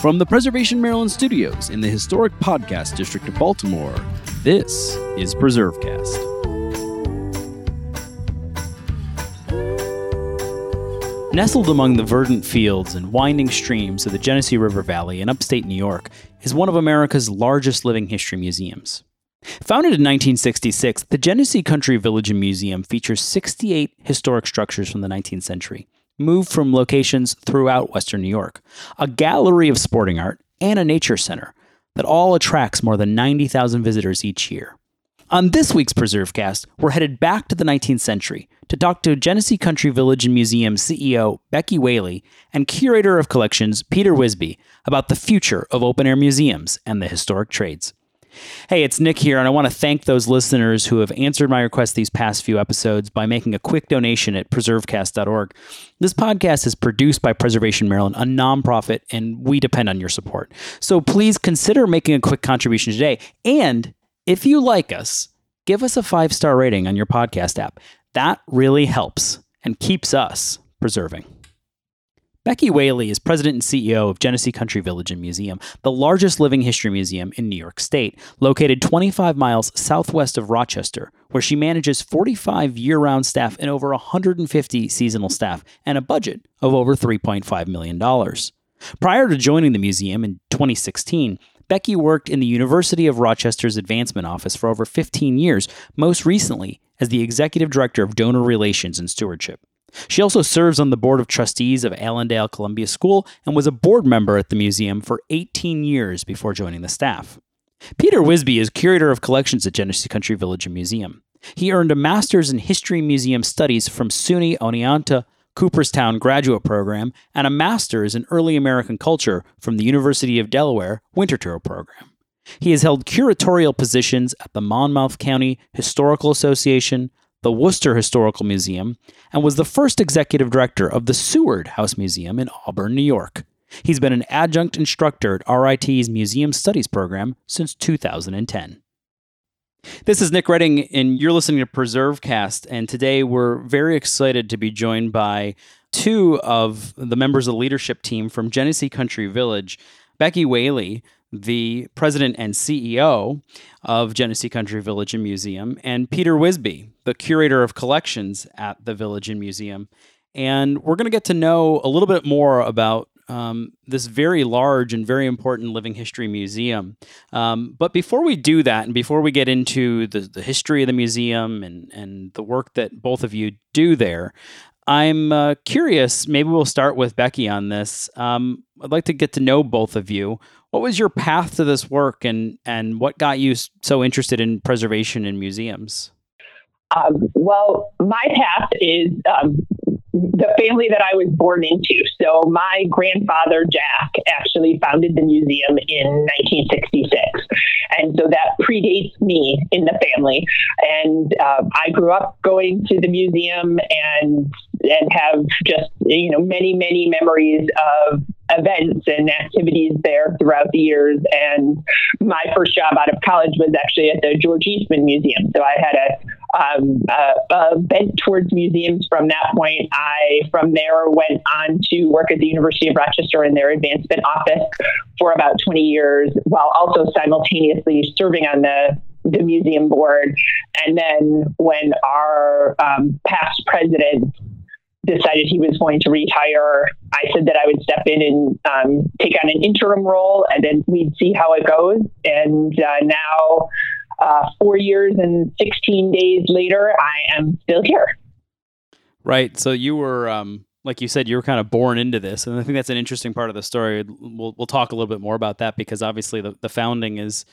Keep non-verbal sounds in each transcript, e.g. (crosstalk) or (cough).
From the Preservation Maryland studios in the historic podcast district of Baltimore, this is PreserveCast. Nestled among the verdant fields and winding streams of the Genesee River Valley in upstate New York is one of America's largest living history museums. Founded in 1966, the Genesee Country Village and Museum features 68 historic structures from the 19th century, moved from locations throughout Western New York, a gallery of sporting art, and a nature center that all attracts more than 90,000 visitors each year. On this week's PreserveCast, we're headed back to the 19th century to talk to Genesee Country Village and Museum CEO Becky Wehle and curator of collections Peter Wisbey about the future of open air museums and the historic trades. Hey, it's Nick here, and I want to thank those listeners who have answered my request these past few episodes by making a quick donation at preservecast.org. This podcast is produced by Preservation Maryland, a nonprofit, and we depend on your support. So please consider making a quick contribution today. And if you like us, give us a five star rating on your podcast app. That really helps and keeps us preserving. Becky Wehle is president and CEO of Genesee Country Village and Museum, the largest living history museum in New York State, located 25 miles southwest of Rochester, where she manages 45 year round staff and over 150 seasonal staff and a budget of over $3.5 million. Prior to joining the museum in 2016, Becky worked in the University of Rochester's Advancement Office for over 15 years, most recently as the Executive Director of Donor Relations and Stewardship. She also serves on the board of trustees of Allendale Columbia School and was a board member at the museum for 18 years before joining the staff. Peter Wisbey is curator of collections at Genesee Country Village and Museum. He earned a master's in history museum studies from SUNY Oneonta Cooperstown graduate program and a master's in early American culture from the University of Delaware Winterthur program. He has held curatorial positions at the Monmouth County Historical Association, the Worcester Historical Museum, and was the first executive director of the Seward House Museum in Auburn, New York. He's been an adjunct instructor at RIT's Museum Studies program since 2010. This is Nick Redding, and you're listening to PreserveCast. And today we're very excited to be joined by two of the members of the leadership team from Genesee Country Village, Becky Wehle, the president and CEO of Genesee Country Village and Museum, and Peter Wisbey, the curator of collections at the Village and Museum. And we're going to get to know a little bit more about um, this very large and very important living history museum. Um, but before we do that, and before we get into the, the history of the museum and, and the work that both of you do there, I'm uh, curious. Maybe we'll start with Becky on this. Um, I'd like to get to know both of you. What was your path to this work, and and what got you so interested in preservation in museums? Um, well, my path is um, the family that I was born into. So my grandfather Jack actually founded the museum in 1966, and so that predates me in the family. And uh, I grew up going to the museum and and have just you know many many memories of events and activities there throughout the years. And my first job out of college was actually at the George Eastman Museum. So I had a um, bent towards museums from that point. I, from there, went on to work at the University of Rochester in their advancement office for about 20 years, while also simultaneously serving on the the museum board. And then when our um, past president decided he was going to retire, I said that I would step in and um, take on an interim role, and then we'd see how it goes. And uh, now, uh, four years and 16 days later, I am still here. Right. So you were, um, like you said, you were kind of born into this, and I think that's an interesting part of the story. We'll we'll talk a little bit more about that because obviously the, the founding is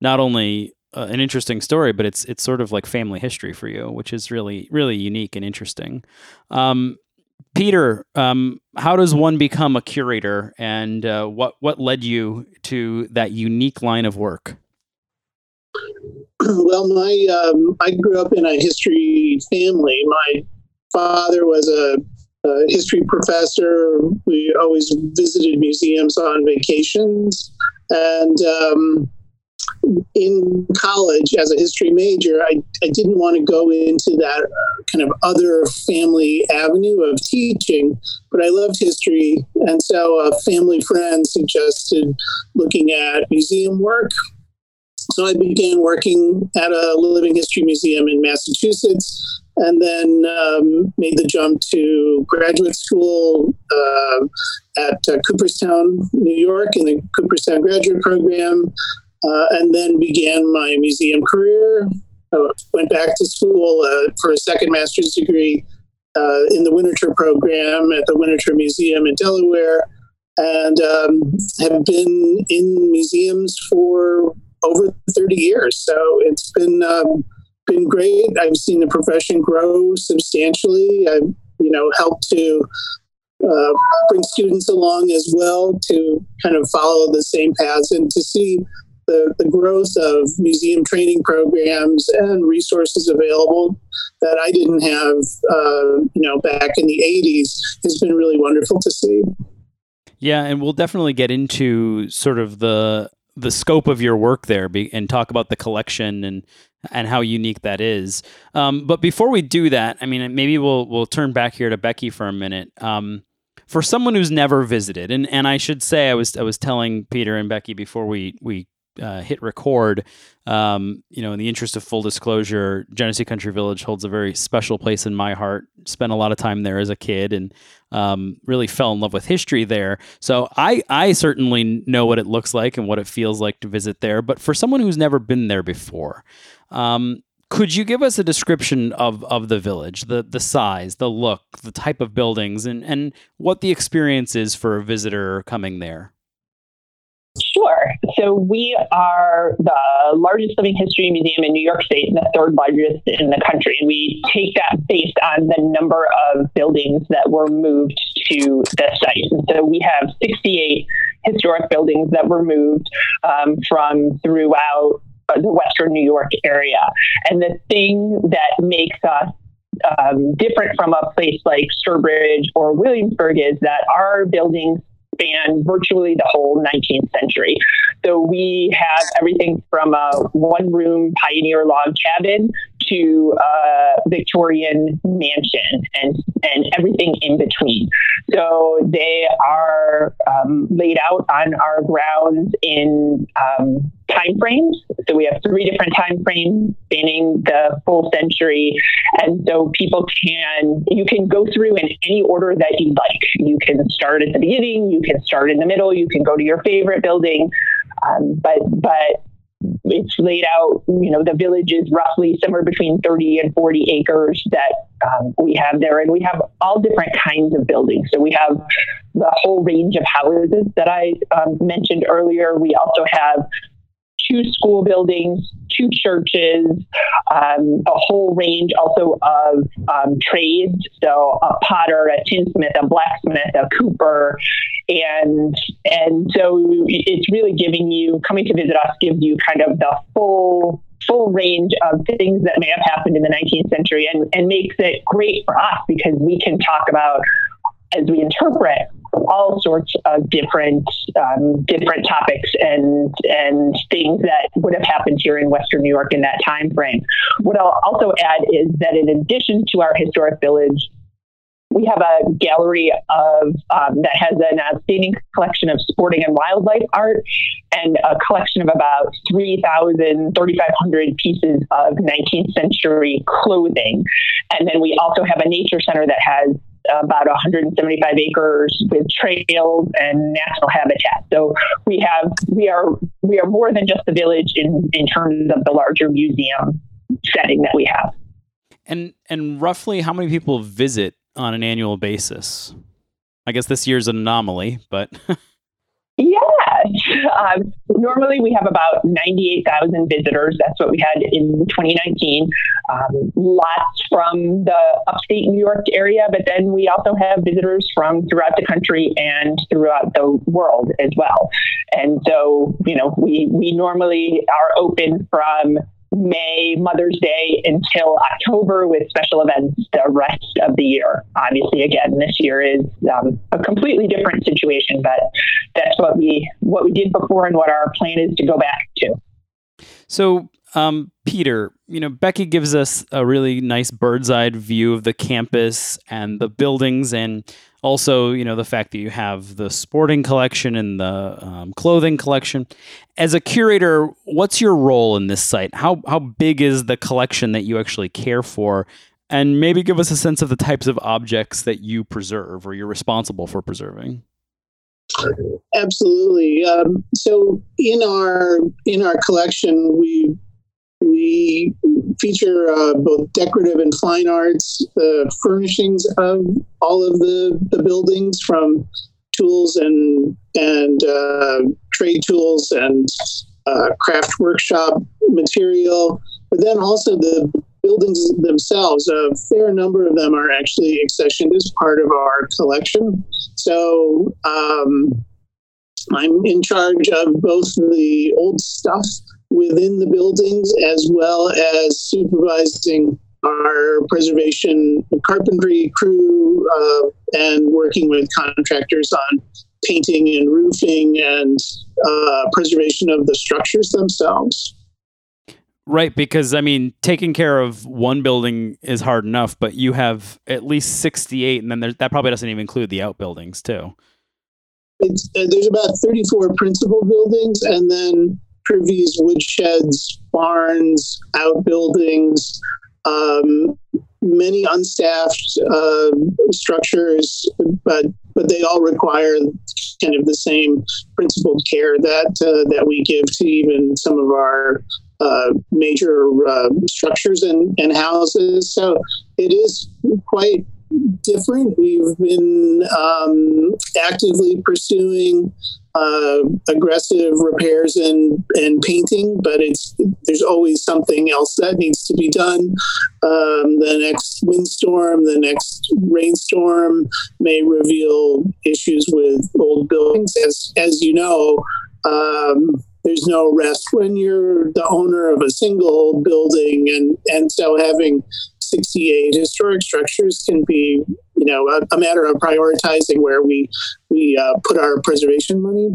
not only an interesting story, but it's it's sort of like family history for you, which is really really unique and interesting. Um, Peter, um, how does one become a curator, and uh, what what led you to that unique line of work? (clears throat) Well, my um, I grew up in a history family. My father was a, a history professor. We always visited museums on vacations, and um, in college as a history major, I, I didn't want to go into that kind of other family avenue of teaching, but I loved history. And so a family friend suggested looking at museum work. So I began working at a living history museum in Massachusetts and then um, made the jump to graduate school uh, at uh, Cooperstown, New York, in the Cooperstown graduate program, uh, and then began my museum career. I went back to school uh, for a second master's degree uh, in the Winterthur program at the Winterthur Museum in Delaware, and um, have been in museums for over 30 years. So it's been um, been great. I've seen the profession grow substantially. I've you know helped to uh, bring students along as well to kind of follow the same paths and to see the, the growth of museum training programs and resources available that I didn't have, uh, you know, back in the 80s has been really wonderful to see. Yeah, and we'll definitely get into sort of the the scope of your work there be, and talk about the collection and and how unique that is. Um, but before we do that, I mean, maybe we'll we'll turn back here to Becky for a minute. Um, for someone who's never visited, and, and I should say, I was I was telling Peter and Becky before we we uh, hit record, um, you know, in the interest of full disclosure, Genesee Country Village holds a very special place in my heart. Spent a lot of time there as a kid and um, really fell in love with history there. So I, I certainly know what it looks like and what it feels like to visit there. But for someone who's never been there before, um, could you give us a description of, of the village, the, the size, the look, the type of buildings, and, and what the experience is for a visitor coming there? Sure. So we are the largest living history museum in New York State and the third largest in the country. And we take that based on the number of buildings that were moved to the site. And so we have 68 historic buildings that were moved um, from throughout uh, the Western New York area. And the thing that makes us um, different from a place like Sturbridge or Williamsburg is that our buildings span virtually the whole 19th century. So we have everything from a one room pioneer log cabin to a Victorian mansion and, and everything in between. So they are um, laid out on our grounds in um, time frames. So we have three different time frames spanning the full century. And so people can, you can go through in any order that you'd like. You can start at the beginning, you can start in the middle, you can go to your favorite building. Um, but, but it's laid out, you know, the village is roughly somewhere between 30 and 40 acres that um, we have there. And we have all different kinds of buildings. So we have the whole range of houses that I um, mentioned earlier. We also have two school buildings, two churches, um, a whole range also of um, trades. So a potter, a tinsmith, a blacksmith, a cooper, and and so it's really giving you coming to visit us gives you kind of the full full range of things that may have happened in the 19th century and, and makes it great for us because we can talk about as we interpret all sorts of different um, different topics and and things that would have happened here in Western New York in that time frame. What I'll also add is that in addition to our historic village, we have a gallery of um, that has an outstanding collection of sporting and wildlife art and a collection of about 3,000, 3,500 pieces of 19th century clothing. And then we also have a nature center that has about 175 acres with trails and national habitat. So we have we are we are more than just a village in in terms of the larger museum setting that we have. And and roughly how many people visit on an annual basis? I guess this year's an anomaly, but (laughs) Yeah. Um, normally we have about 98,000 visitors. That's what we had in 2019. Um, lots from the upstate New York area, but then we also have visitors from throughout the country and throughout the world as well. And so, you know, we, we normally are open from May, Mother's Day until October with special events the rest of the year. Obviously, again, this year is um, a completely different situation, but that's what we what we did before and what our plan is to go back to. So Um, Peter, you know, Becky gives us a really nice bird's eye view of the campus and the buildings, and also, you know, the fact that you have the sporting collection and the um, clothing collection. As a curator, what's your role in this site? How how big is the collection that you actually care for? And maybe give us a sense of the types of objects that you preserve or you're responsible for preserving. Absolutely. Um, so in our in our collection, we we feature uh, both decorative and fine arts, the furnishings of all of the, the buildings, from tools and and uh, trade tools and uh, craft workshop material, but then also the buildings themselves. A fair number of them are actually accessioned as part of our collection. So um, I'm in charge of both the old stuff within the buildings as well as supervising our preservation carpentry crew uh, and working with contractors on painting and roofing and uh, preservation of the structures themselves. Right, because I mean, taking care of one building is hard enough, but you have at least 68, and then that probably doesn't even include the outbuildings, too. It's, uh, there's about 34 principal buildings, and then privies, woodsheds, barns, outbuildings, um, many unstaffed uh, structures, but but they all require kind of the same principled care that uh, that we give to even some of our uh, major uh, structures and, and houses. So it is quite different. We've been um, actively pursuing uh, aggressive repairs and, and painting, but it's there's always something else that needs to be done. Um, the next windstorm, the next rainstorm may reveal issues with old buildings. As as you know, um, there's no rest when you're the owner of a single building, and and so having 68 historic structures can be you know a, a matter of prioritizing where we we uh, put our preservation money.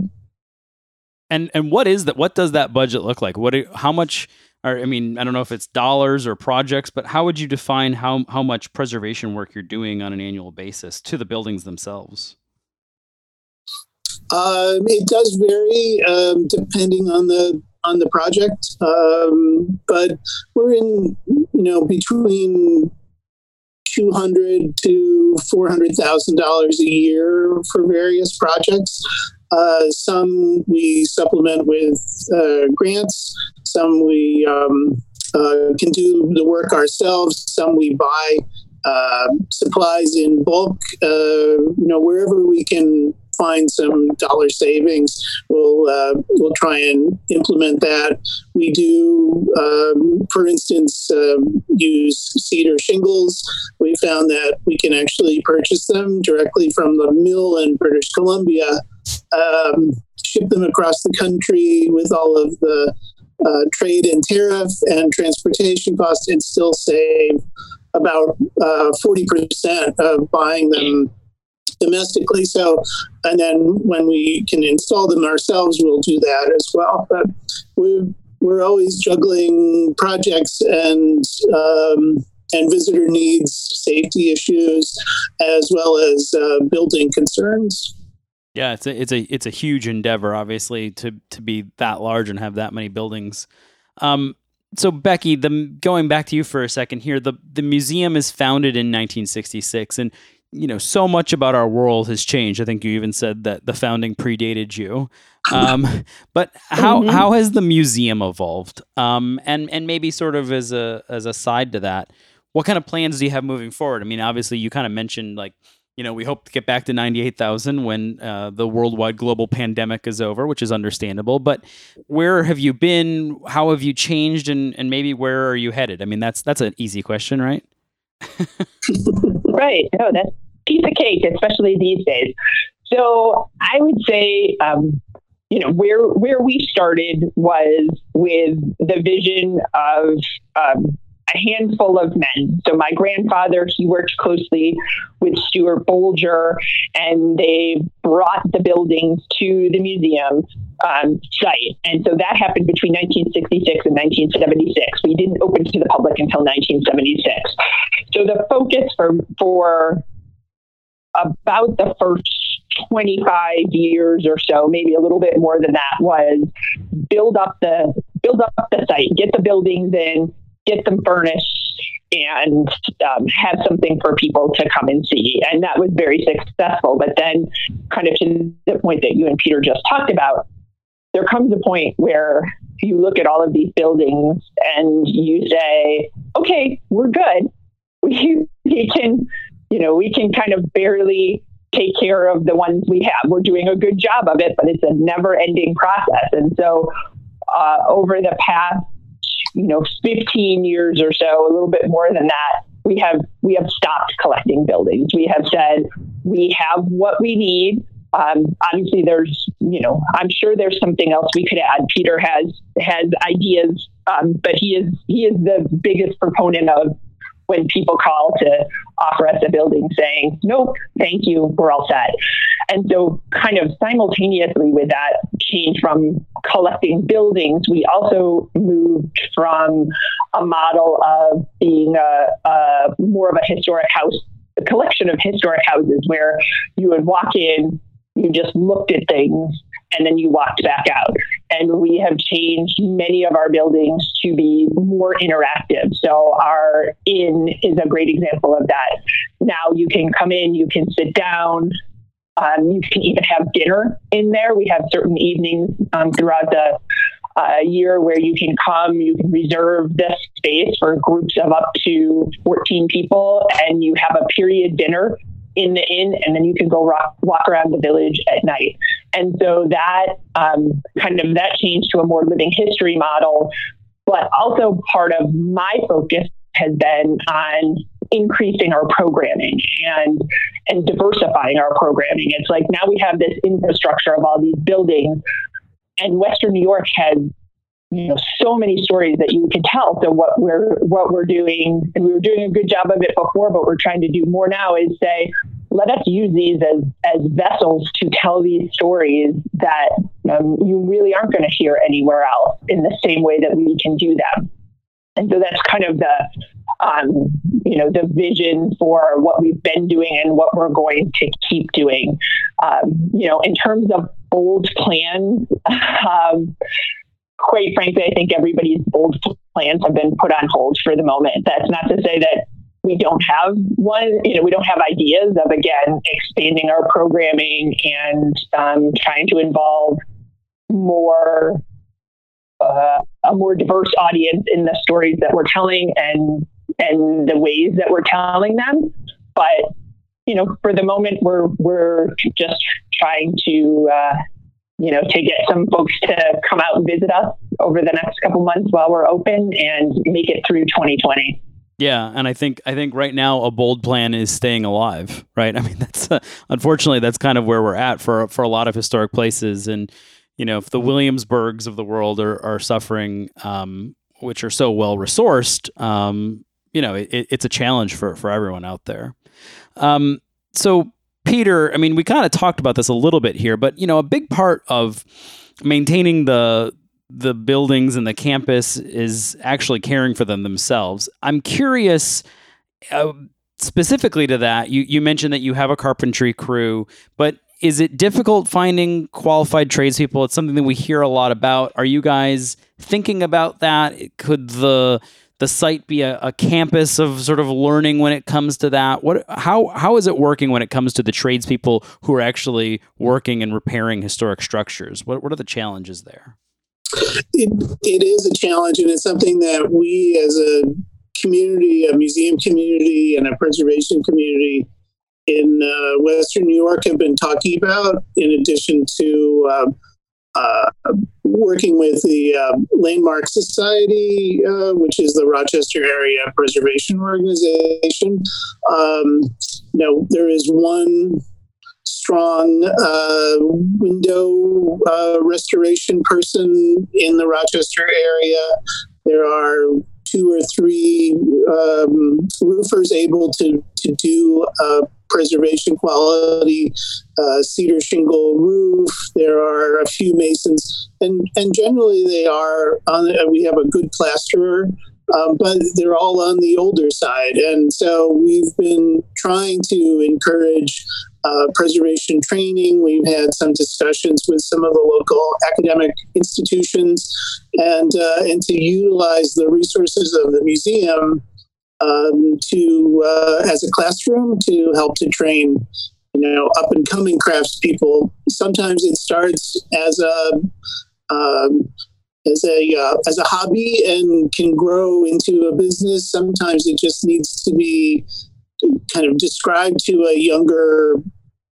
And and what is that what does that budget look like? What how much or i mean i don't know if it's dollars or projects but how would you define how how much preservation work you're doing on an annual basis to the buildings themselves? Um, it does vary um, depending on the on the project, um, but we're in you know between two hundred to four hundred thousand dollars a year for various projects. Uh, some we supplement with uh, grants. Some we um, uh, can do the work ourselves. Some we buy uh, supplies in bulk. Uh, you know wherever we can find some dollar savings, we'll uh, we'll try and implement that. We do, um, for instance, uh, use cedar shingles. We found that we can actually purchase them directly from the mill in British Columbia, um, ship them across the country with all of the uh, trade and tariff and transportation costs, and still save about uh, 40% of buying them domestically. So, and then when we can install them ourselves, we'll do that as well. But we we're always juggling projects and um, and visitor needs, safety issues, as well as uh, building concerns. Yeah, it's a it's a it's a huge endeavor, obviously, to to be that large and have that many buildings. Um, so Becky, the going back to you for a second here, the the museum is founded in 1966, and you know, so much about our world has changed. I think you even said that the founding predated you. Um, (laughs) but how mm-hmm. how has the museum evolved? Um, and and maybe sort of as a as a side to that, what kind of plans do you have moving forward? I mean, obviously, you kind of mentioned like you know we hope to get back to ninety eight thousand when uh, the worldwide global pandemic is over, which is understandable. But where have you been? How have you changed? And and maybe where are you headed? I mean, that's that's an easy question, right? (laughs) right. No, that's piece of cake, especially these days. So I would say, um, you know, where where we started was with the vision of um, a handful of men. So my grandfather, he worked closely with Stuart Bolger, and they brought the buildings to the museum um, site. And so that happened between 1966 and 1976. We didn't open to the public until 1976. So the focus for, for about the first 25 years or so, maybe a little bit more than that, was build up the build up the site, get the buildings in, get them furnished, and um, have something for people to come and see. And that was very successful. But then, kind of to the point that you and Peter just talked about, there comes a point where you look at all of these buildings and you say, okay, we're good. (laughs) We, we can, you know, we can kind of barely take care of the ones we have. We're doing a good job of it, but it's a never ending process. And so, uh, over the past, you know, 15 years or so, a little bit more than that, we have we have stopped collecting buildings. We have said we have what we need. Um, obviously, there's you know I'm sure there's something else we could add. Peter has has ideas, um, but he is he is the biggest proponent of when people call to offer us a building saying, nope, thank you, we're all set. And so, kind of simultaneously with that change from collecting buildings, we also moved from a model of being a, a more of a historic house, a collection of historic houses where you would walk in, you just looked at things, and then you walked back out. And we have changed many of our buildings to be more interactive. So our inn is a great example of that. Now you can come in, you can sit down, um, you can even have dinner in there. We have certain evenings um, throughout the uh, year where you can come, you can reserve this space for groups of up to 14 people, and you have a period dinner in the inn, and then you can go rock, walk around the village at night. And so that um, kind of that changed to a more living history model. But also part of my focus has been on increasing our programming and and diversifying our programming. It's like now we have this infrastructure of all these buildings, and Western New York has you know so many stories that you can tell so what we're what we're doing and we were doing a good job of it before but we're trying to do more now is say let us use these as as vessels to tell these stories that um, you really aren't going to hear anywhere else in the same way that we can do them and so that's kind of the um, you know the vision for what we've been doing and what we're going to keep doing um, you know in terms of bold plans um, quite frankly, I think everybody's bold plans have been put on hold for the moment. That's not to say that we don't have one, you know, we don't have ideas of, again, expanding our programming and um, trying to involve more, uh, a more diverse audience in the stories that we're telling and, and the ways that we're telling them. But, you know, for the moment, we're, we're just trying to, uh, you know, to get some folks to come out and visit us over the next couple months while we're open and make it through 2020. Yeah, and I think I think right now a bold plan is staying alive, right? (laughs) I mean, that's uh, unfortunately that's kind of where we're at for for a lot of historic places, and you know, if the Williamsburgs of the world are are suffering, um, which are so well resourced, um, you know, it, it's a challenge for for everyone out there. Um, so Peter, I mean, we kind of talked about this a little bit here, but you know, a big part of maintaining the the buildings and the campus is actually caring for them themselves. I'm curious. Uh, specifically to that, you, you mentioned that you have a carpentry crew, but is it difficult finding qualified tradespeople? It's something that we hear a lot about. Are you guys thinking about that? Could the the site be a, a, campus of sort of learning when it comes to that? What how how is it working when it comes to the tradespeople who are actually working and repairing historic structures? What what are the challenges there? It, it is a challenge, and it's something that we as a community, a museum community, and a preservation community in uh, Western New York have been talking about, in addition to um, uh, working with the uh, Landmark Society, uh, which is the Rochester Area Preservation Organization. Um, you know, there is one strong uh, window uh, restoration person in the Rochester area. There are two or three um, roofers able to, to do a preservation quality uh, cedar shingle roof. There are a few masons, and, and generally they are on. We have a good plasterer um, but they're all on the older side. And so we've been trying to encourage uh, preservation training. We've had some discussions with some of the local academic institutions and, uh, and to utilize the resources of the museum um, to uh, as a classroom to help to train you know up and coming craftspeople. Sometimes it starts as a um, as a uh, as a hobby and can grow into a business. Sometimes it just needs to be kind of described to a younger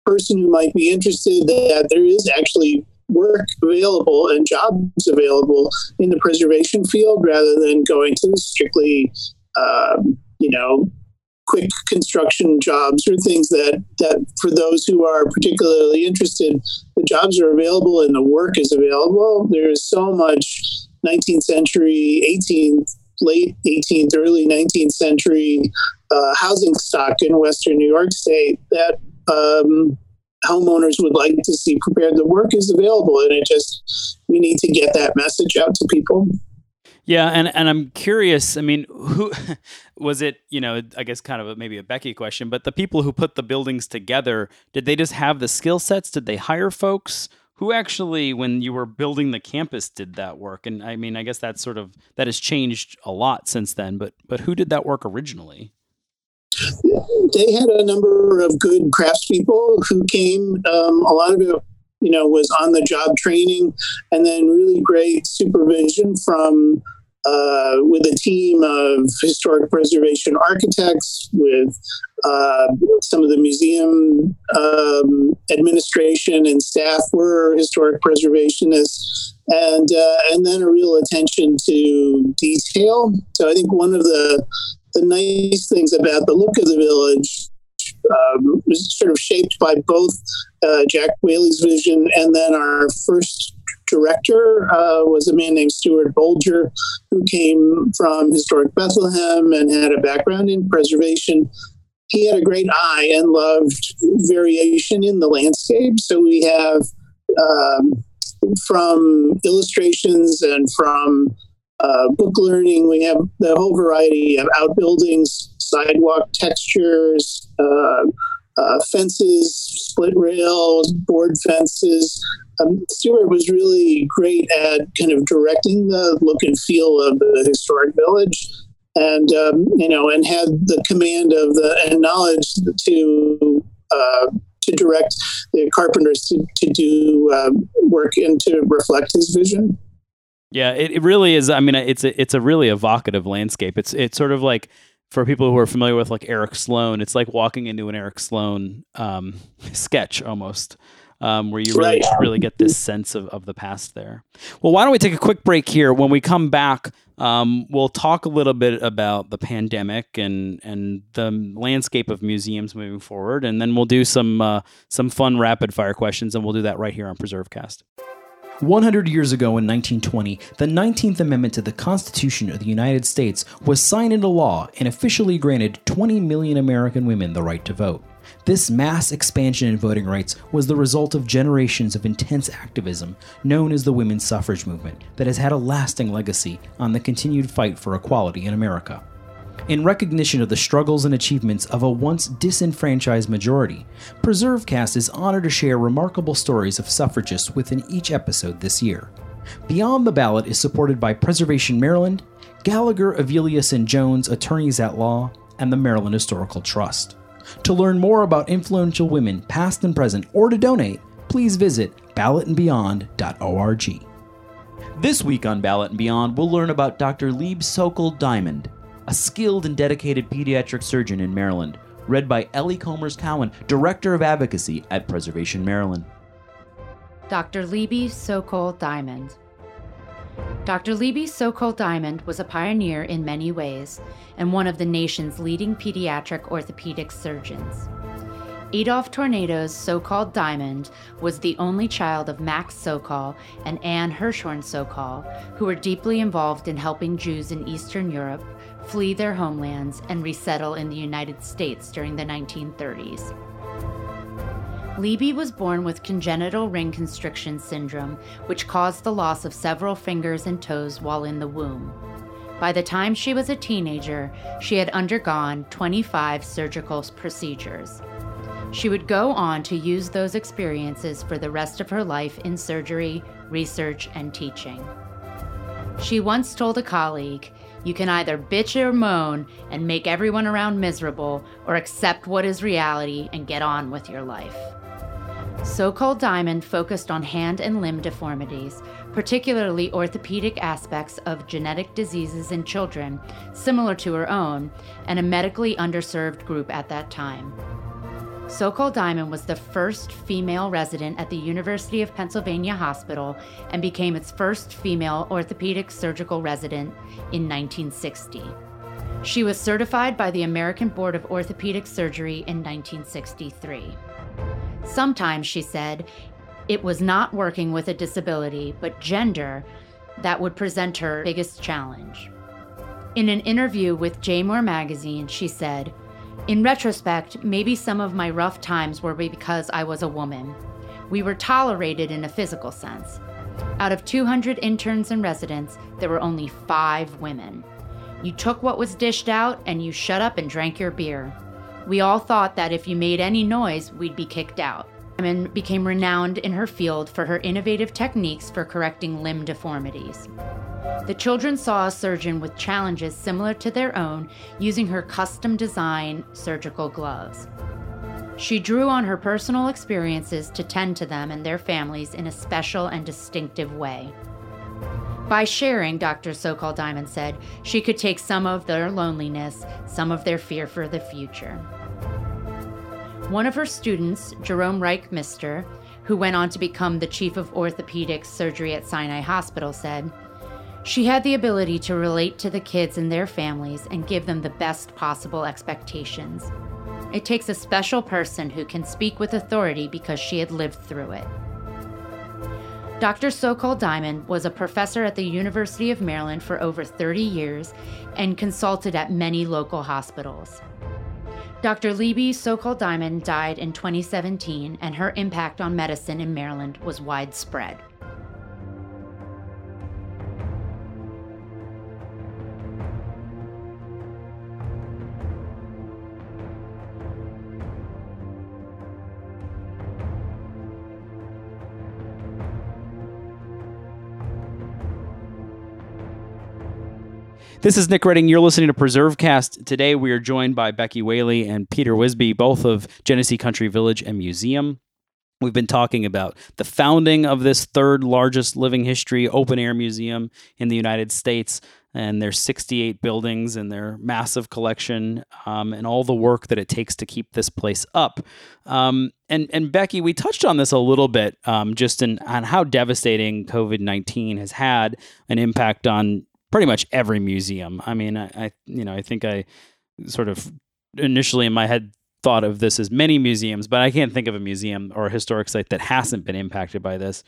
person who might be interested that there is actually work available and jobs available in the preservation field rather than going to strictly um, you know quick construction jobs or things that that for those who are particularly interested the jobs are available and the work is available. There's so much 19th century 18th late 18th early 19th century uh, housing stock in western new york state that um, homeowners would like to see prepared the work is available and it just we need to get that message out to people yeah, and and I'm curious. I mean, who (laughs) was it? You know, I guess kind of a, maybe a Becky question, but the people who put the buildings together, did they just have the skill sets? Did they hire folks? Who actually, when you were building the campus, did that work? And I mean, I guess that's sort of that has changed a lot since then. But but who did that work originally? They had a number of good craftspeople who came. Um, a lot of it you know was on the job training and then really great supervision from uh, with a team of historic preservation architects, with uh, some of the museum um, administration and staff were historic preservationists, and uh, and then a real attention to detail. So I think one of the the nice things about the look of the village um, was sort of shaped by both uh, Jack Wehle's vision and then our first director uh, was a man named Stuart Bolger, who came from Historic Bethlehem and had a background in preservation. He had a great eye and loved variation in the landscape. So we have um, from illustrations and from uh, book learning, we have the whole variety of outbuildings, sidewalk textures, uh, uh, fences, split rails, board fences. Um, Stuart was really great at kind of directing the look and feel of the historic village, and um, you know, and had the command of the and knowledge to uh, to direct the carpenters to to do um, work and to reflect his vision. Yeah, it, it really is. I mean, it's a, it's a really evocative landscape. It's it's sort of like for people who are familiar with like Eric Sloane, it's like walking into an Eric Sloane um, (laughs) sketch almost. Um, where you really really get this sense of, of the past there. Well, why don't we take a quick break here? When we come back, um, we'll talk a little bit about the pandemic and and the landscape of museums moving forward, and then we'll do some uh, some fun rapid fire questions, and we'll do that right here on PreserveCast. 100 years ago in 1920, the 19th Amendment to the Constitution of the United States was signed into law and officially granted 20 million American women the right to vote. This mass expansion in voting rights was the result of generations of intense activism known as the women's suffrage movement that has had a lasting legacy on the continued fight for equality in America in recognition of the struggles and achievements of a once disenfranchised majority. PreserveCast is honored to share remarkable stories of suffragists within each episode this year. Beyond the Ballot is supported by Preservation Maryland, Gallagher, Evelius, and Jones Attorneys at Law, and the Maryland Historical Trust. To learn more about influential women, past and present, or to donate, please visit ballotandbeyond.org. This week on Ballot and Beyond, we'll learn about Dr. Libby Sokol Diamond, a skilled and dedicated pediatric surgeon in Maryland, read by Ellie Comers Cowan, Director of Advocacy at Preservation Maryland. Dr. Libby Sokol Diamond. Dr. Libby Sokol Diamond was a pioneer in many ways and one of the nation's leading pediatric orthopedic surgeons. Adolf Tornado's Sokol Diamond was the only child of Max Sokol and Anne Hirschhorn Sokol, who were deeply involved in helping Jews in Eastern Europe flee their homelands, and resettle in the United States during the 1930s. Libby was born with congenital ring constriction syndrome, which caused the loss of several fingers and toes while in the womb. By the time she was a teenager, she had undergone 25 surgical procedures. She would go on to use those experiences for the rest of her life in surgery, research, and teaching. She once told a colleague, You can either bitch or moan and make everyone around miserable, or accept what is reality and get on with your life. Sokol Diamond focused on hand and limb deformities, particularly orthopedic aspects of genetic diseases in children, similar to her own, and a medically underserved group at that time. Sokol Diamond was the first female resident at the University of Pennsylvania Hospital and became its first female orthopedic surgical resident in 1960. She was certified by the American Board of Orthopedic Surgery in 1963. Sometimes, she said, it was not working with a disability, but gender that would present her biggest challenge. In an interview with JMOR magazine, she said, In retrospect, maybe some of my rough times were because I was a woman. We were tolerated in a physical sense. Out of 200 interns and residents, there were only five women. You took what was dished out and you shut up and drank your beer. We all thought that if you made any noise, we'd be kicked out. Diamond became renowned in her field for her innovative techniques for correcting limb deformities. The children saw a surgeon with challenges similar to their own using her custom design surgical gloves. She drew on her personal experiences to tend to them and their families in a special and distinctive way. By sharing, Dr. Sokol Diamond said, she could take some of their loneliness, some of their fear for the future. One of her students, Jerome Reichmister, who went on to become the chief of orthopedic surgery at Sinai Hospital, said, She had the ability to relate to the kids and their families and give them the best possible expectations. It takes a special person who can speak with authority because she had lived through it. Dr. Sokol Diamond was a professor at the University of Maryland for over 30 years and consulted at many local hospitals. Dr. Libby Sokol Diamond died in 2017, and her impact on medicine in Maryland was widespread. This is Nick Redding. You're listening to PreserveCast. Today we are joined by Becky Wehle and Peter Wisbey, both of Genesee Country Village and Museum. We've been talking about the founding of this third largest living history open air museum in the United States and their 68 buildings and their massive collection um, and all the work that it takes to keep this place up. Um, and and Becky, we touched on this a little bit um, just in on how devastating COVID 19 has had an impact on pretty much every museum. I mean, I, I you know I think I sort of initially in my head thought of this as many museums, but I can't think of a museum or a historic site that hasn't been impacted by this.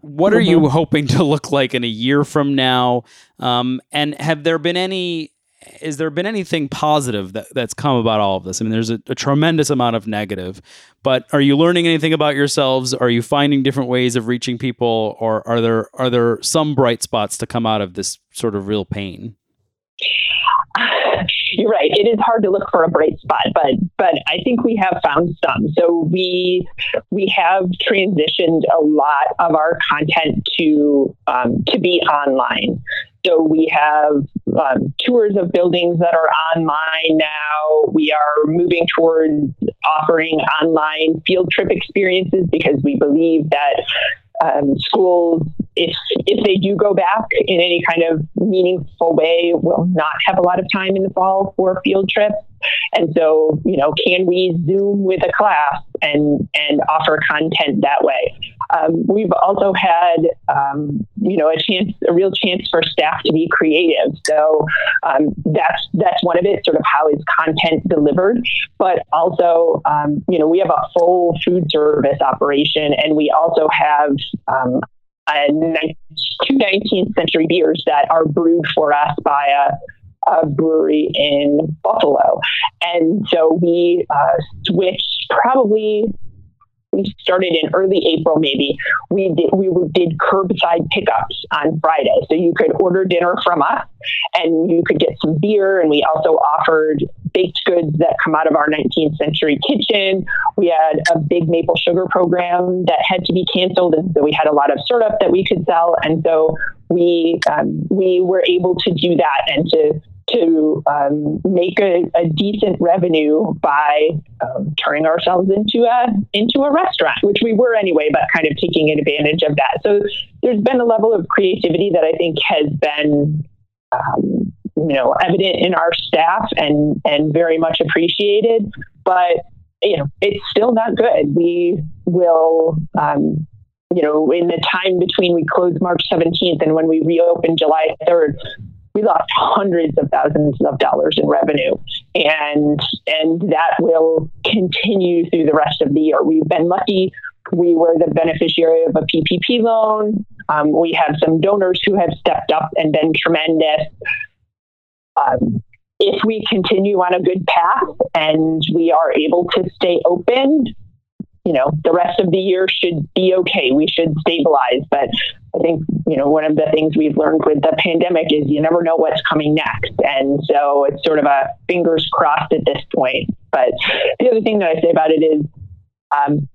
What are you mm-hmm. hoping to look like in a year from now? Um, and have there been any is there been anything positive that, that's come about all of this? I mean, there's a, a, tremendous amount of negative, but are you learning anything about yourselves? Are you finding different ways of reaching people, or are there are there some bright spots to come out of this sort of real pain? (sighs) You're right. It is hard to look for a bright spot, but but I think we have found some. So we we have transitioned a lot of our content to um, to be online. So we have um, tours of buildings that are online now. We are moving towards offering online field trip experiences because we believe that um, schools, if if they do go back in any kind of meaningful way, will not have a lot of time in the fall for field trips. And so, you know, can we Zoom with a class and and offer content that way? Um, we've also had, um, you know, a chance, a real chance for staff to be creative. So um, that's that's one of it. Sort of how is content delivered, but also, um, you know, we have a full food service operation, and we also have um, two 19th century beers that are brewed for us by a a brewery in Buffalo. And so we uh, switched probably started in early April, maybe. We did we did curbside pickups on Friday, so you could order dinner from us, and you could get some beer, and we also offered baked goods that come out of our 19th century kitchen. We had a big maple sugar program that had to be canceled, and so we had a lot of syrup that we could sell, and so we um, we were able to do that and to to um, make a, a, decent revenue by um, turning ourselves into a into a restaurant, which we were anyway, but kind of taking advantage of that. So there's been a level of creativity that I think has been um, you know evident in our staff and and very much appreciated, but you know it's still not good. We will. Um, you know, in the time between we closed March 17th and when we reopened July 3rd, we lost hundreds of thousands of dollars in revenue and and that will continue through the rest of the year. We've been lucky. We were the beneficiary of a ppp loan. Um, we have some donors who have stepped up and been tremendous. Um, if we continue on a good path and we are able to stay open you know the rest of the year should be okay. We should stabilize but I think, you know, one of the things we've learned with the pandemic is you never know what's coming next. And so it's sort of a fingers crossed at this point. But the other thing that I say about it is, um,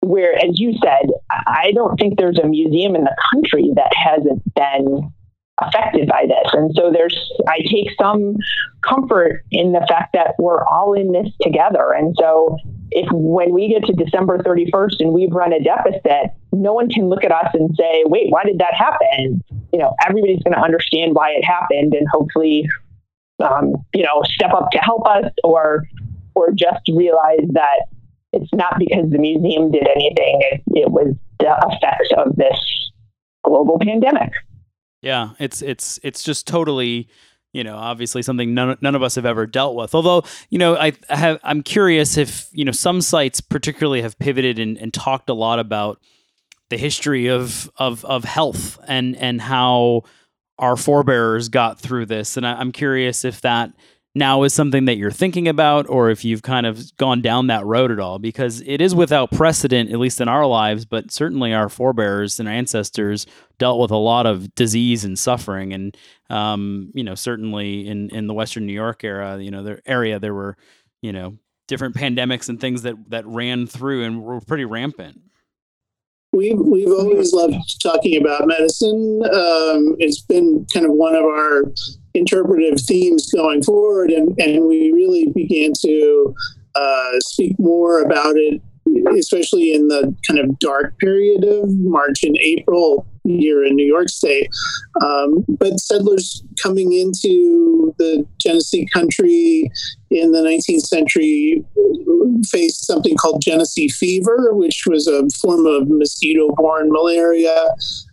where, as you said, I don't think there's a museum in the country that hasn't been affected by this. And so there's, I take some comfort in the fact that we're all in this together. And so if when we get to December 31st and we've run a deficit, no one can look at us and say, wait, why did that happen? You know, everybody's going to understand why it happened and hopefully, um, you know, step up to help us or, or just realize that it's not because the museum did anything. It, it was the effects of this global pandemic. Yeah, it's it's it's just totally you know obviously something none, none of us have ever dealt with. Although you know i have i'm curious if you know some sites particularly have pivoted and, and talked a lot about the history of of of health and and how our forebears got through this. And I, i'm curious if that now is something that you're thinking about or if you've kind of gone down that road at all because it is without precedent at least in our lives but certainly our forebears and our ancestors dealt with a lot of disease and suffering and um, you know certainly in in the western new york era you know the area there were you know different pandemics and things that that ran through and were pretty rampant We've, we've always loved talking about medicine. Um, it's been kind of one of our interpretive themes going forward, and, and we really began to uh, speak more about it, especially in the kind of dark period of March and April here in New York State. Um, but settlers coming into the Genesee country in the 19th century faced something called Genesee fever, which was a form of mosquito borne malaria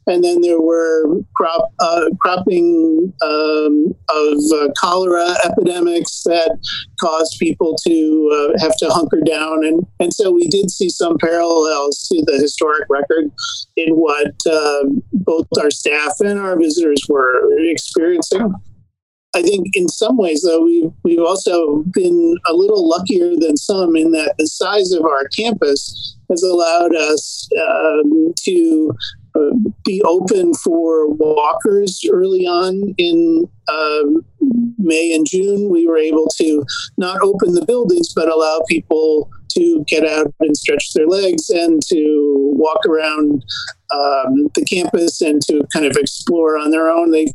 and then there were crop uh, cropping um, of uh, cholera epidemics that caused people to uh, have to hunker down, and and so we did see some parallels to the historic record in what um, both our staff and our visitors were experiencing. I think in some ways, though, we've, we've also been a little luckier than some in that the size of our campus has allowed us um, to be open for walkers early on in um, May and June. We were able to not open the buildings, but allow people to get out and stretch their legs and to walk around um, the campus and to kind of explore on their own. They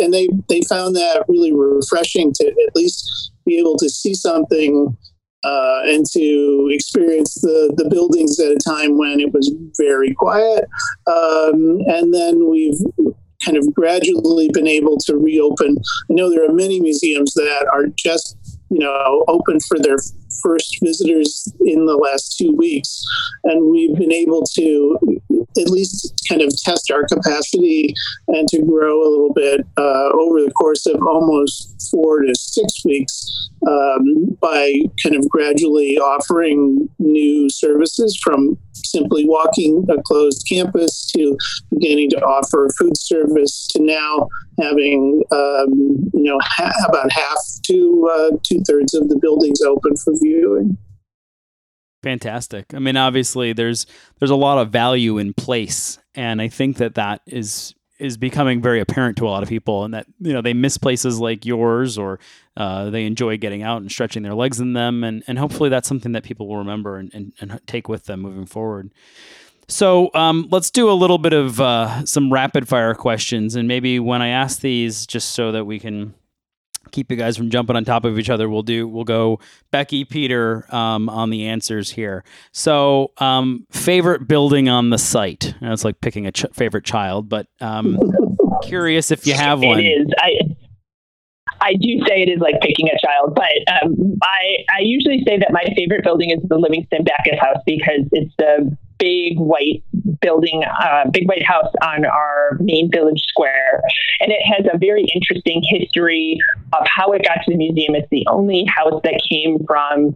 and they they found that really refreshing to at least be able to see something uh, and to experience the, the buildings at a time when it was very quiet. Um, and then we've kind of gradually been able to reopen. I know there are many museums that are just, you know, open for their first visitors in the last two weeks. And we've been able to at least kind of test our capacity and to grow a little bit uh, over the course of almost four to six weeks um, by kind of gradually offering new services from simply walking a closed campus to beginning to offer food service to now having um, you know ha- about half to uh, two thirds of the buildings open for viewing. Fantastic. I mean, obviously, there's there's a lot of value in place, and I think that that is is becoming very apparent to a lot of people, and that you know they miss places like yours, or uh, they enjoy getting out and stretching their legs in them, and and hopefully that's something that people will remember and, and, and take with them moving forward. So um, let's do a little bit of uh, some rapid fire questions, and maybe when I ask these, just so that we can keep you guys from jumping on top of each other, we'll do we'll go Becky Peter um, on the answers here. So um, favorite building on the site. And it's like picking a ch- favorite child, but um, curious if you have one. It is. I I do say it is like picking a child, but um, I I usually say that my favorite building is the Livingston Backus House because it's the big white building, uh, big white house on our main village square. And it has a very interesting history of how it got to the museum. It's the only house that came from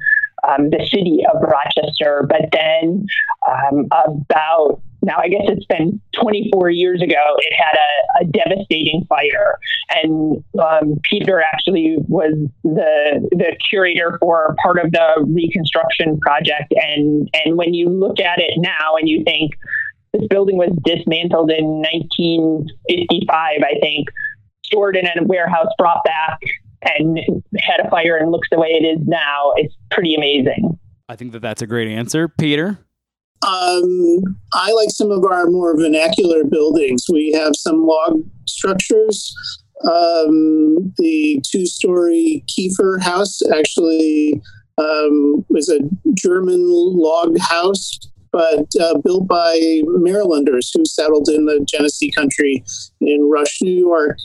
um, the city of Rochester. But then um, about now, I guess it's been 24 years ago, it had a, a devastating fire. And um, Peter actually was the, the curator for part of the reconstruction project. And, and when you look at it now and you think this building was dismantled in 1955, I think, stored in a warehouse, brought back, and had a fire and looks the way it is now, it's pretty amazing. I think that that's a great answer. Peter? Um, I like some of our more vernacular buildings. We have some log structures. Um, the two story Kiefer house actually um, was a German log house, but uh, built by Marylanders who settled in the Genesee country in Rush, New York.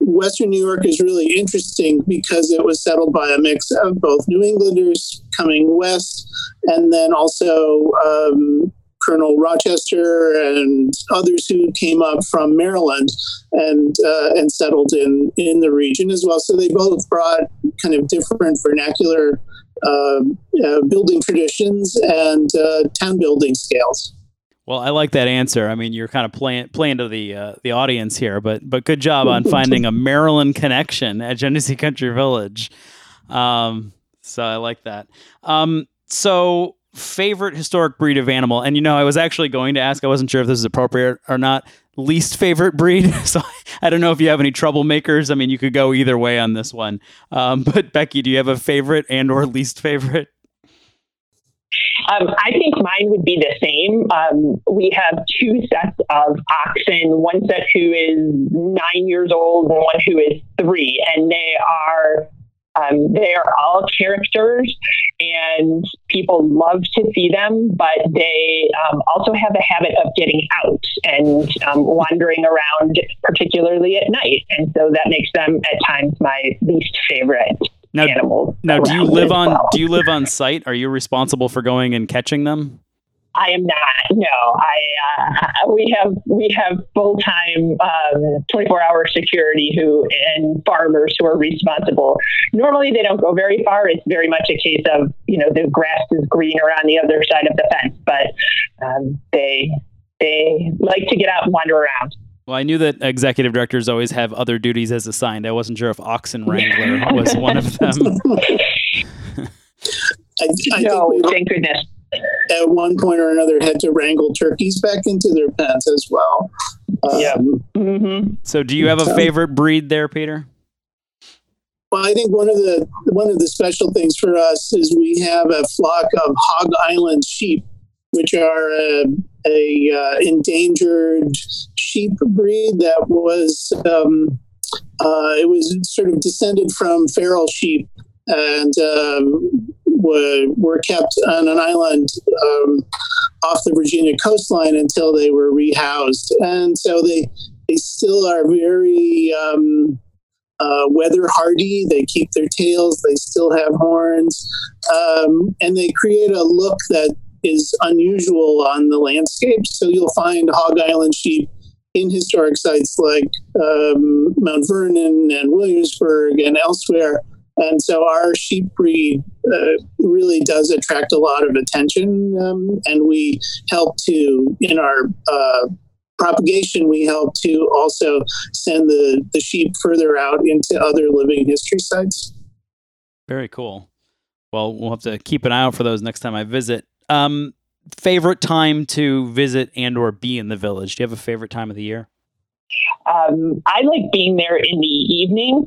Western New York is really interesting because it was settled by a mix of both New Englanders coming west and then also um, Colonel Rochester and others who came up from Maryland and uh, and settled in in the region as well. So they both brought kind of different vernacular uh, uh, building traditions and uh, town building scales. Well, I like that answer. I mean, you're kind of playing playing to the uh, the audience here, but but good job on (laughs) finding a Maryland connection at Genesee Country Village. Um, so I like that. Um, so favorite historic breed of animal, and you know, I was actually going to ask. I wasn't sure if this is appropriate or not. Least favorite breed. (laughs) So I don't know if you have any troublemakers. I mean, you could go either way on this one. Um, but Becky, do you have a favorite and or least favorite? Um, I think mine would be the same. Um, we have two sets of oxen, one set who is nine years old and one who is three, and they are um, they are all characters, and people love to see them, but they um, also have a habit of getting out and um, wandering around, particularly at night. And so that makes them at times my least favorite now, animals. Now, do you live on well. do you live on site? Are you responsible for going and catching them? I am not. No, I uh, we have we have full time um, twenty four hour security who and farmers who are responsible. Normally, they don't go very far. It's very much a case of you know the grass is greener on the other side of the fence, but um, they they like to get out and wander around. Well, I knew that executive directors always have other duties as assigned. I wasn't sure if oxen wrangler (laughs) was one of them. (laughs) I, I no, thank goodness. At one point or another, had to wrangle turkeys back into their pens as well. Um, yeah. Mm-hmm. So, do you have a favorite breed there, Peter? Well, I think one of the one of the special things for us is we have a flock of Hog Island sheep, which are a, a uh, endangered sheep breed that was um, uh, it was sort of descended from feral sheep and um, were, were kept on an island um, off the Virginia coastline until they were rehoused, and so they they still are very um, uh, weather hardy. They keep their tails. They still have horns, um, and they create a look that is unusual on the landscape. So you'll find hog island sheep in historic sites like um, Mount Vernon and Williamsburg and elsewhere. And so our sheep breed uh, really does attract a lot of attention. Um, and we help to, in our uh, propagation, we help to also send the, the sheep further out into other living history sites. Very cool. Well, we'll have to keep an eye out for those next time I visit. Um, favorite time to visit and or be in the village? Do you have a favorite time of the year? Um, I like being there in the evening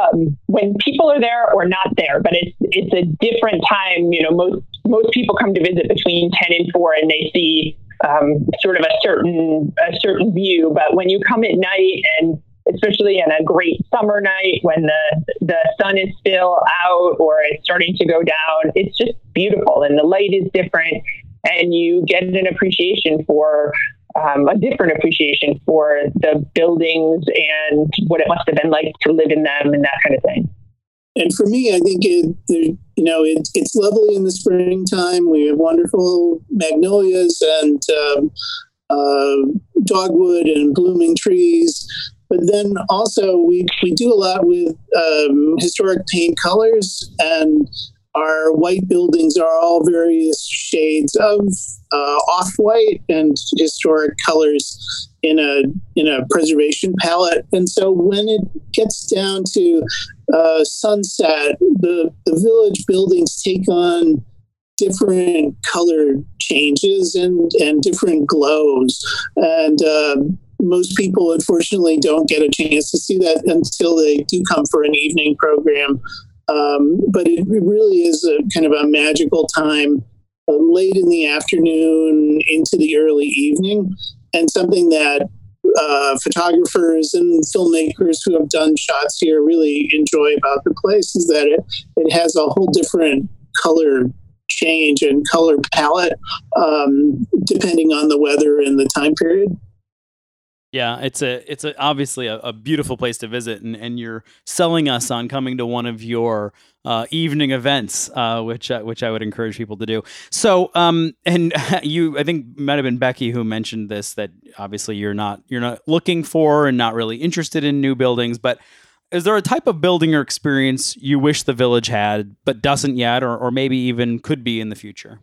um, when people are there or not there, but it's it's a different time. You know, most most people come to visit between ten and four, and they see um, sort of a certain a certain view. But when you come at night and especially in a great summer night when the the sun is still out or it's starting to go down, it's just beautiful and the light is different and you get an appreciation for um, a different appreciation for the buildings and what it must have been like to live in them and that kind of thing. And for me, I think it, you know, it, it's lovely in the springtime. We have wonderful magnolias and um, uh, dogwood and blooming trees. But then also we, we do a lot with um, historic paint colors and our white buildings are all various shades of uh, off-white and historic colors in a in a preservation palette. And so when it gets down to uh, sunset, the the village buildings take on different color changes and and different glows and. Uh, most people unfortunately don't get a chance to see that until they do come for an evening program um, but it really is a kind of a magical time uh, late in the afternoon into the early evening, and something that uh, photographers and filmmakers who have done shots here really enjoy about the place is that it, it has a whole different color change and color palette um, depending on the weather and the time period. Yeah, it's a it's a, obviously a, a, beautiful place to visit, and, and you're selling us on coming to one of your uh, evening events, uh, which uh, which I would encourage people to do. So, um, and (laughs) you, I think might have been Becky who mentioned this that obviously you're not you're not looking for and not really interested in new buildings, but is there a type of building or experience you wish the village had but doesn't yet, or or maybe even could be in the future?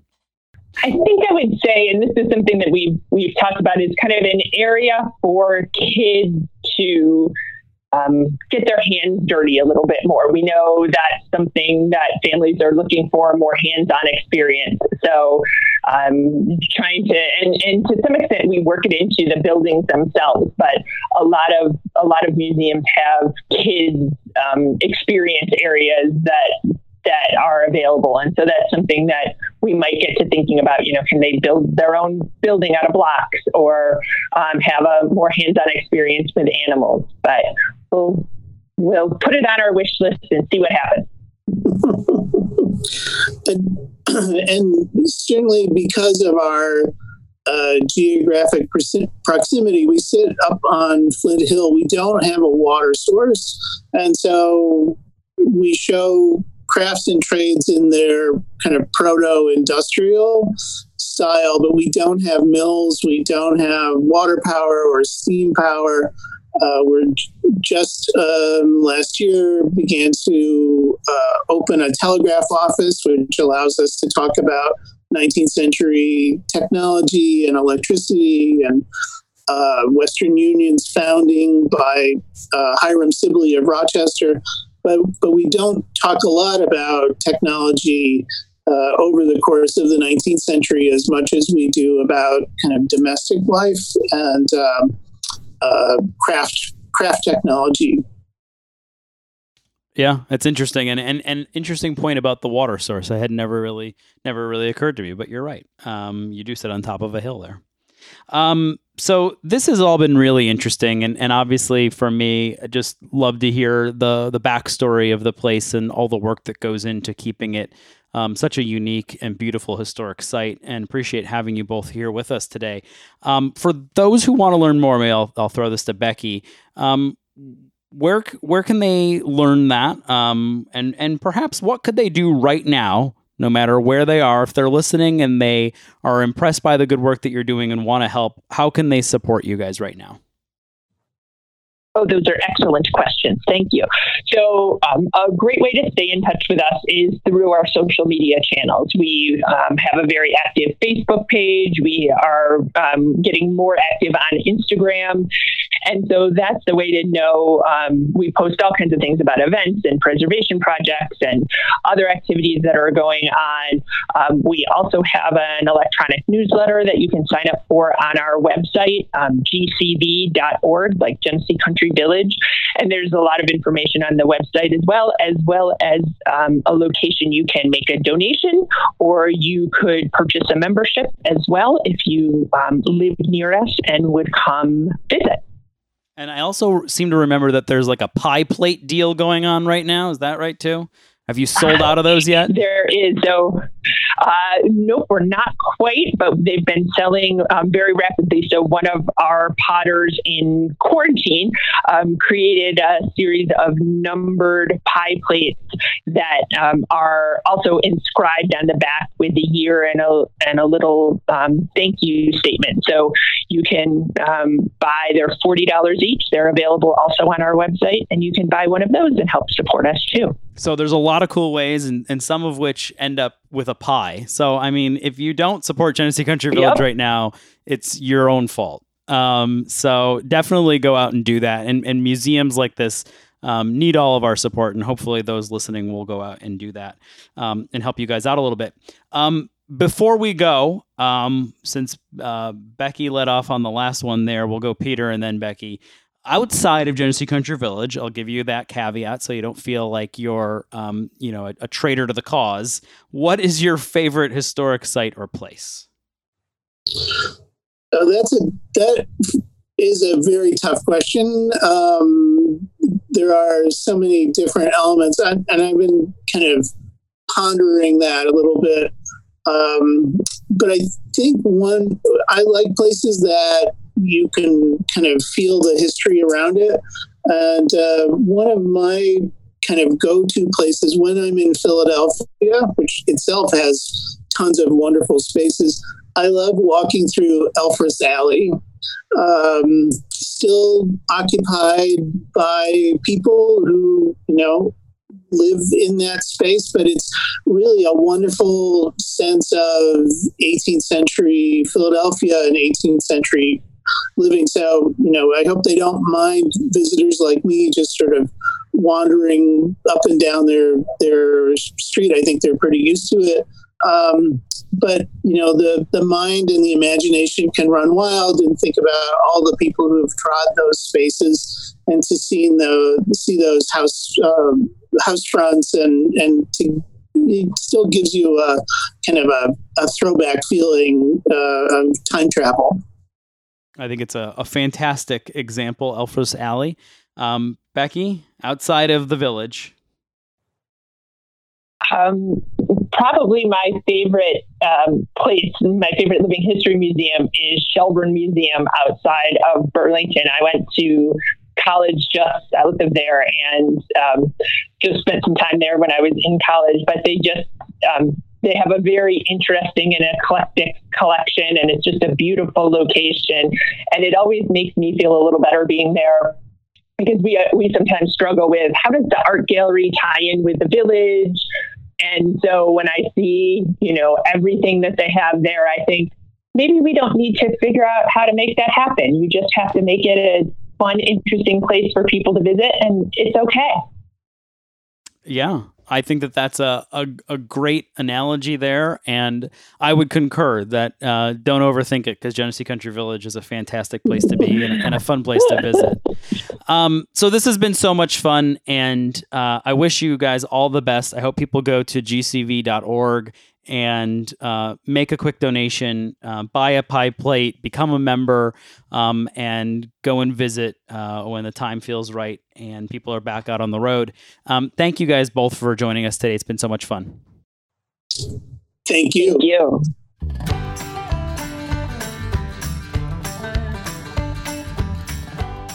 I think I would say, and this is something that we've we've talked about, is kind of an area for kids to um, get their hands dirty a little bit more. We know that's something that families are looking for more hands-on experience. So, um, trying to and, and to some extent, we work it into the buildings themselves. But a lot of a lot of museums have kids um, experience areas that that are available. And so that's something that we might get to thinking about. You know, can they build their own building out of blocks or um, have a more hands-on experience with animals? But we'll we'll put it on our wish list and see what happens. and, (clears throat) and certainly because of our uh, geographic proximity, we sit up on Flint Hill. We don't have a water source, and so we show crafts and trades in their kind of proto industrial style, but we don't have mills, we don't have water power or steam power. Uh, we're just um, last year began to uh, open a telegraph office, which allows us to talk about 19th century technology and electricity and uh, Western Union's founding by uh, Hiram Sibley of Rochester but but we don't talk a lot about technology uh, over the course of the 19th century as much as we do about kind of domestic life and um, uh, craft craft technology. Yeah, it's interesting and, and and interesting point about the water source. I had never really never really occurred to me, but you're right. Um, you do sit on top of a hill there. Um, so this has all been really interesting, and, and obviously for me, I just love to hear the the backstory of the place and all the work that goes into keeping it um, such a unique and beautiful historic site. And appreciate having you both here with us today. Um, for those who want to learn more, maybe I'll, I'll throw this to Becky. Um, where where can they learn that? Um, and and perhaps what could they do right now no matter where they are, if they're listening and they are impressed by the good work that you're doing and want to help, how can they support you guys right now? Oh, those are excellent questions. Thank you. So, um, a great way to stay in touch with us is through our social media channels. We um, have a very active Facebook page. We are um, getting more active on Instagram. And so that's the way to know. Um, we post all kinds of things about events and preservation projects and other activities that are going on. Um, we also have an electronic newsletter that you can sign up for on our website, um, gcv.org, like Genesee Country Village. And there's a lot of information on the website as well, as well as um, a location you can make a donation or you could purchase a membership as well if you um, live near us and would come visit. And I also seem to remember that there's like a pie plate deal going on right now. Is that right too? Have you sold out of those yet? There is. So, uh, nope, we're not quite, but they've been selling um, very rapidly. So, one of our potters in quarantine um, created a series of numbered pie plates that um, are also inscribed on the back with a year and a, and a little um, thank you statement. So, you can um, buy, they're $40 each. They're available also on our website, and you can buy one of those and help support us too. So there's a lot of cool ways, and, and some of which end up with a pie. So I mean, if you don't support Genesee Country Village yep. right now, it's your own fault. Um, so definitely go out and do that. And, and museums like this um, need all of our support, and hopefully those listening will go out and do that um, and help you guys out a little bit. Um, before we go, um, since uh, Becky let off on the last one there, we'll go Peter and then Becky outside of Genesee Country Village, I'll give you that caveat so you don't feel like you're, um, you know, a, a, traitor to the cause. What is your favorite historic site or place? Uh, that's a that is a very tough question. Um, there are so many different elements, and, and I've been kind of pondering that a little bit. Um, but I think one I like places that you can kind of feel the history around it. And uh, one of my kind of go to places when I'm in Philadelphia, which itself has tons of wonderful spaces, I love walking through Elfreth's Alley. Um, still occupied by people who, you know, live in that space, but it's really a wonderful sense of 18th century Philadelphia and 18th century living. So, you know, I hope they don't mind visitors like me just sort of wandering up and down their their street. I think they're pretty used to it. Um, but you know, the the mind and the imagination can run wild and think about all the people who have trod those spaces and to see the see those house um, house fronts and and to it still gives you a kind of a, a throwback feeling uh, of time travel. I think it's a, a fantastic example, Elfreth's Alley. Um, Becky, outside of the village. Um, probably my favorite um, place, my favorite living history museum is Shelburne Museum outside of Burlington. I went to college just south of there and um, just spent some time there when I was in college. But they just um, they have a very interesting and eclectic collection, and it's just a beautiful location. And it always makes me feel a little better being there because we uh, we sometimes struggle with how does the art gallery tie in with the village. And so when I see you know everything that they have there, I think maybe we don't need to figure out how to make that happen. You just have to make it a fun, interesting place for people to visit, and it's okay. Yeah, I think that that's a, a, a, great analogy there. And I would concur that uh, don't overthink it because Genesee Country Village is a fantastic place to be (laughs) and, and a fun place to visit. Um, so this has been so much fun. And uh, I wish you guys all the best. I hope people go to gcv.org and uh, make a quick donation, uh, buy a pie plate, become a member, um, and go and visit uh, when the time feels right and people are back out on the road. Um, thank you guys both for joining us today. It's been so much fun. Thank you. Thank you.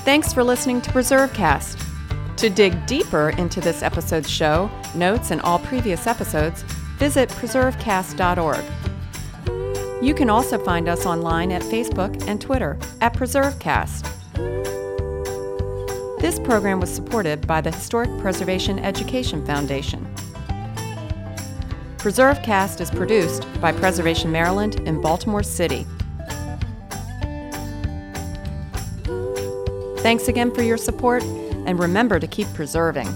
Thanks for listening to PreserveCast. To dig deeper into this episode's show, notes, and all previous episodes, visit preservecast.org. You can also find us online at Facebook and Twitter at PreserveCast. This program was supported by the Historic Preservation Education Foundation. PreserveCast is produced by Preservation Maryland in Baltimore City. Thanks again for your support, and remember to keep preserving.